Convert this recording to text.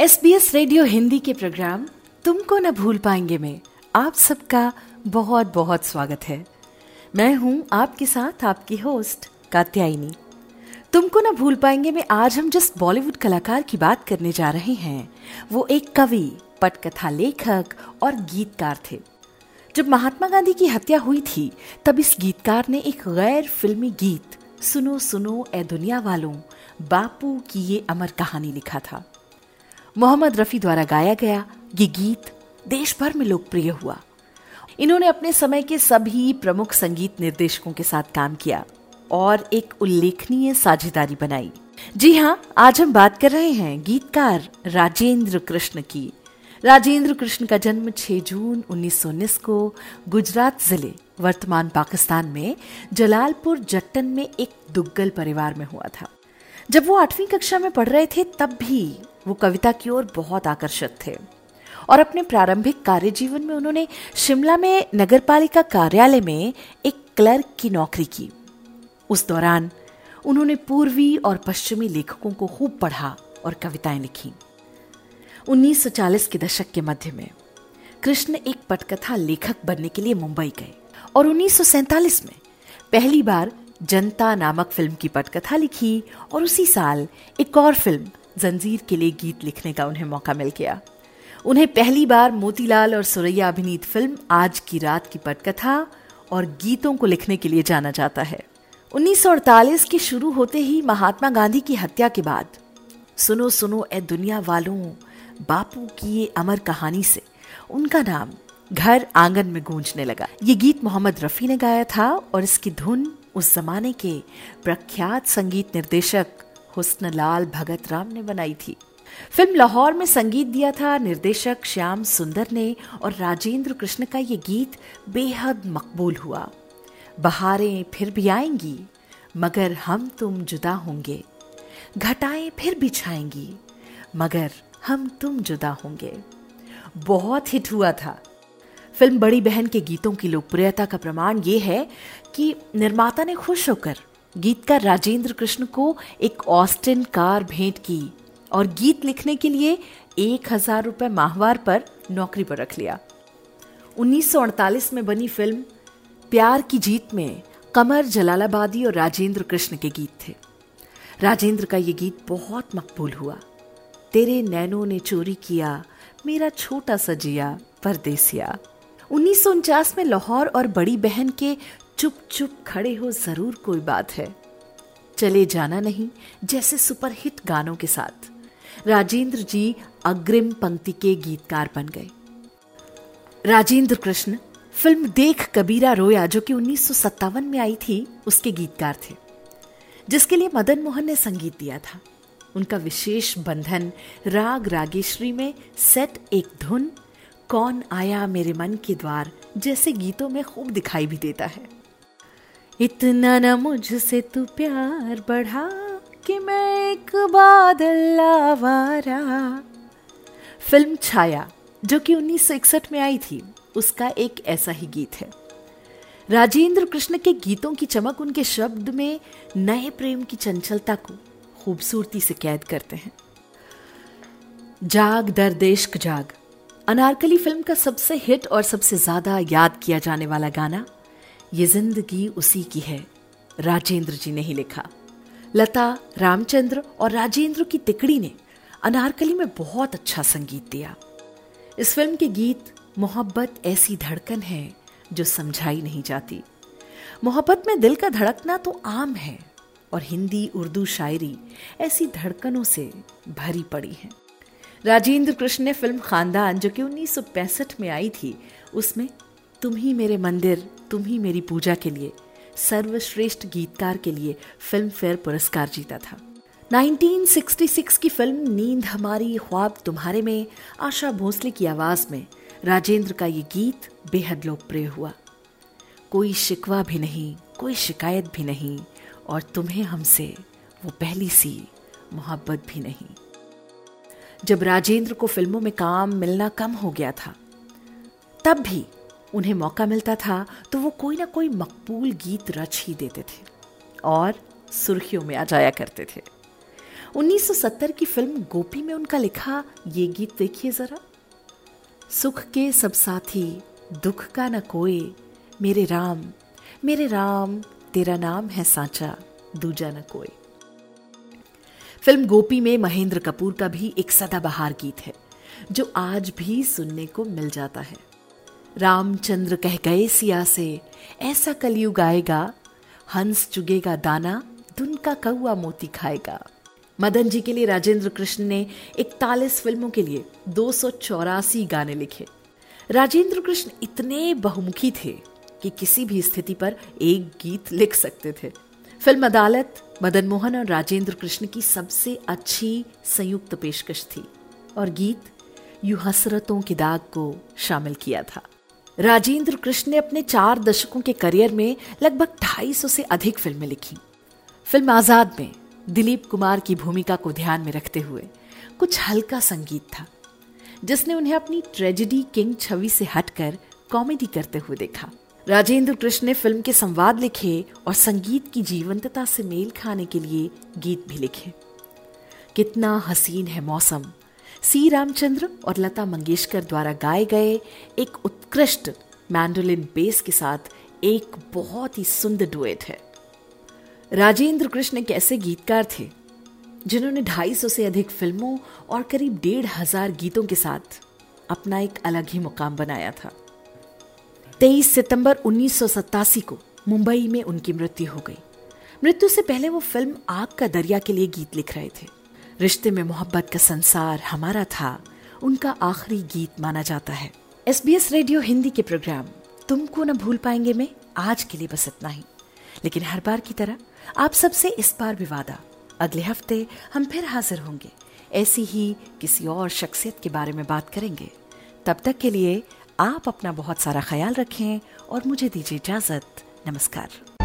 S B S radio Hindi के programme तुमको न भूल पाएँगे में आप सबका बहुत बहुत स्वागत है। मैं हूँ आपके साथ आपकी होस्ट कात्यायनी। तुमको न भूल पाएँगे में आज हम जिस बॉलीवुड कलाकार की बात करने जा रहे हैं, वो एक कवि, पटकथा लेखक और गीतकार थे। जब महात्मा गांधी की हत्या हुई थी, तब इस गीतकार ने एक गैर फिल्मी गीत, सुनो सुनो ए दुनिया वालों, बापू की ये अमर कहानी लिखा था। मोहम्मद रफी द्वारा गाया गया ये गीत देश भर में लोकप्रिय हुआ। इन्होंने अपने समय के सभी प्रमुख संगीत निर्देशकों के साथ काम किया और एक उल्लेखनीय साझेदारी बनाई। जी हाँ आज हम बात कर रहे हैं गीतकार राजेंद्र कृष्ण की। राजेंद्र कृष्ण का जन्म 6 जून 1919 को गुजरात ज़िले, वर्तमान पाकिस्तान में जलालपुर, जट्टन में एक दुग्गल परिवार में हुआ था। जब वो आठवीं कक्षा में पढ़ रहे थे, तब भी वो कविता की ओर बहुत आकर्षित थे। और अपने प्रारंभिक कार्य जीवन में उन्होंने शिमला में नगरपालिका कार्यालय में एक क्लर्क की नौकरी की। उस दौरान उन्होंने पूर्वी और पश्चिमी लेखकों को खूब पढ़ा और कविताएँ लिखी। 1940 के दशक के मध्य में कृष्ण एक पटकथा लेखक बनने के लिए मुंबई गए और उन्नीस में पहली बार जनता नामक फ़िल्म की पटकथा लिखी और उसी साल एक और फ़िल्म जंजीर के लिए गीत लिखने का उन्हें मौका मिल गया। उन्हें पहली बार मोतीलाल और सुरैया अभिनीत फ़िल्म आज की रात की पटकथा और गीतों को लिखने के लिए जाना जाता है। 1948 के शुरू होते ही महात्मा गांधी की हत्या के बाद, सुनो सुनो ए दुनिया वालों, बापू की ये अमर कहानी से। उनका नाम घर आँगन में गूंजने लगा। ये गीत मोहम्मद रफी ने गाया था और इसकी धुन उस जमाने के प्रख्यात संगीत निर्देशक हुस्न लाल भगत राम ने बनाई थी। फ़िल्म लाहौर में संगीत दिया था। निर्देशक श्याम सुंदर ने और राजेंद्र कृष्ण का ये गीत बेहद मकबूल हुआ। बहारें फिर भी आएँगी, मगर हम तुम जुदा होंगे। घटाएँ फिर भी छाएँगी, मगर हम तुम जुदा होंगे। बहुत हिट हुआ था। फ़िल्म बड़ी बहन के गीतों की लोकप्रियता का प्रमाण ये है कि निर्माता ने खुश होकर गीतकार राजेंद्र कृष्ण को एक ऑस्टिन कार भेंट की और गीत लिखने के लिए एक हज़ार रुपए माहवार पर नौकरी पर रख लिया। 1948 में बनी फ़िल्म प्यार की जीत में कमर जलालाबादी और राजेंद्र कृष्ण के गीत थे। राजेंद्र का ये गीत बहुत मकबूल हुआ। तेरे नैनों ने चोरी किया, मेरा छोटा सा जिया, परदेसिया। उन्नीस सौ उनचास में लाहौर और बड़ी बहन के चुप चुप खड़े हो ज़रूर कोई बात है। चले जाना नहीं, जैसे सुपरहिट गानों के साथ। राजेंद्र जी अग्रिम पंक्ति के गीतकार बन गए। राजेंद्र कृष्ण, फ़िल्म देख कबीरा रोया, जो कि उन्नीस सौ सत्तावन में आई थी, उसके गीतकार थे, जिसके लिए मदन मोहन ने संगीत दिया था। उनका विशेष बंधन राग रागेश्वरी में सेट एक धुन, कौन आया मेरे मन के द्वार, जैसे गीतों में खूब दिखाई भी देता है। इतना न मुझसे तू प्यार बढ़ा कि मैं एक बादल आवारा फ़िल्म छाया, जो कि 1961 में आई थी, उसका एक ऐसा ही गीत है। राजेंद्र कृष्ण के गीतों की चमक उनके शब्द में नए प्रेम की चंचलता को खूबसूरती से कैद करते हैं। जाग दर्देश्क जाग, अनारकली फ़िल्म का सबसे हिट और सबसे ज़्यादा याद किया जाने वाला गाना ये ज़िंदगी उसी की है। राजेंद्र जी ने ही लिखा। लता, रामचंद्र और राजेंद्र की तिकड़ी ने अनारकली में बहुत अच्छा संगीत दिया। इस फ़िल्म के गीत, मोहब्बत ऐसी धड़कन है जो समझाई नहीं जाती। मोहब्बत में दिल का धड़कना तो आम है और हिंदी, उर्दू शायरी ऐसी धड़कनों से भरी पड़ी है। राजेंद्र कृष्ण ने फ़िल्म खानदान, जो कि 1965 में आई थी, उसमें, तुम ही मेरे मंदिर तुम ही मेरी पूजा के लिए, सर्वश्रेष्ठ गीतकार के लिए फ़िल्म फेयर पुरस्कार जीता था। 1966 की फ़िल्म नींद हमारी ख्वाब तुम्हारे में, आशा भोसले की आवाज़ में, राजेंद्र का ये गीत बेहद लोकप्रिय हुआ। कोई शिकवा भी नहीं, कोई शिकायत भी नहीं, और तुम्हें हमसे वो पहली सी मोहब्बत भी नहीं। जब राजेंद्र को फ़िल्मों में काम मिलना कम हो गया था, तब भी उन्हें मौका मिलता था तो वो कोई ना कोई मकबूल गीत रच ही देते थे और सुर्खियों में आ जाया करते थे। 1970 की फ़िल्म गोपी में उनका लिखा ये गीत देखिए जरा। सुख के सब साथी, दुख का न कोई, मेरे राम मेरे राम, तेरा नाम है सांचा, दूजा न कोई। फ़िल्म गोपी में महेंद्र कपूर का भी एक सदाबहार गीत है, जो आज भी सुनने को मिल जाता है। रामचंद्र कह गए सिया से, ऐसा कलयुग आएगा, हंस चुगेगा दाना, धुन का कौआ मोती खाएगा. मदन जी के लिए राजेंद्र कृष्ण ने इकतालीस फ़िल्मों के लिए दो सौ चौरासी गाने लिखे। राजेंद्र कृष्ण इतने बहुमुखी थे कि किसी भी स्थिति पर एक गीत लिख सकते थे। फ़िल्म अदालत, मदन मोहन और राजेंद्र कृष्ण की सबसे अच्छी संयुक्त पेशकश थी और गीत यू हसरतों के दाग को शामिल किया था। राजेंद्र कृष्ण ने अपने चार दशकों के करियर में लगभग ढाई सौ से अधिक फ़िल्में लिखी। फ़िल्म आज़ाद में दिलीप कुमार की भूमिका को ध्यान में रखते हुए कुछ हल्का संगीत था, जिसने उन्हें अपनी ट्रेजेडी किंग छवि से हटकर कॉमेडी करते हुए देखा। राजेंद्र कृष्ण ने फ़िल्म के संवाद लिखे और संगीत की जीवंतता से मेल खाने के लिए गीत भी लिखे। कितना हसीन है मौसम सी. रामचंद्र और लता मंगेशकर द्वारा गाए गए एक उत्कृष्ट मैंडोलिन बेस के साथ एक बहुत ही सुंदर डुएट है। राजेंद्र कृष्ण एक ऐसे गीतकार थे, जिन्होंने ढाई सौ से अधिक फ़िल्मों और करीब डेढ़ हज़ार गीतों के साथ अपना एक अलग ही मुकाम बनाया था। 23 सितंबर उन्नीस सौ सतासी को मुंबई में उनकी मृत्यु हो गई। मृत्यु से पहले वो फ़िल्म आग का दरिया के लिए गीत लिख रहे थे। रिश्ते में मोहब्बत का संसार हमारा था। उनका आखिरी गीत माना जाता है। S B S radio Hindi के प्रोग्राम। तुमको न भूल पाएँगे में आज के लिए बस इतना ही। लेकिन हर बार की तरह, आप सबसे इस बार भी वादा। अगले हफ़्ते हम फिर हाजिर होंगे। ऐसी ही किसी और शख्सियत के बारे में बात करेंगे। तब तक के लिए आप अपना बहुत सारा ख्याल रखें और मुझे दीजिए इजाज़त। नमस्कार।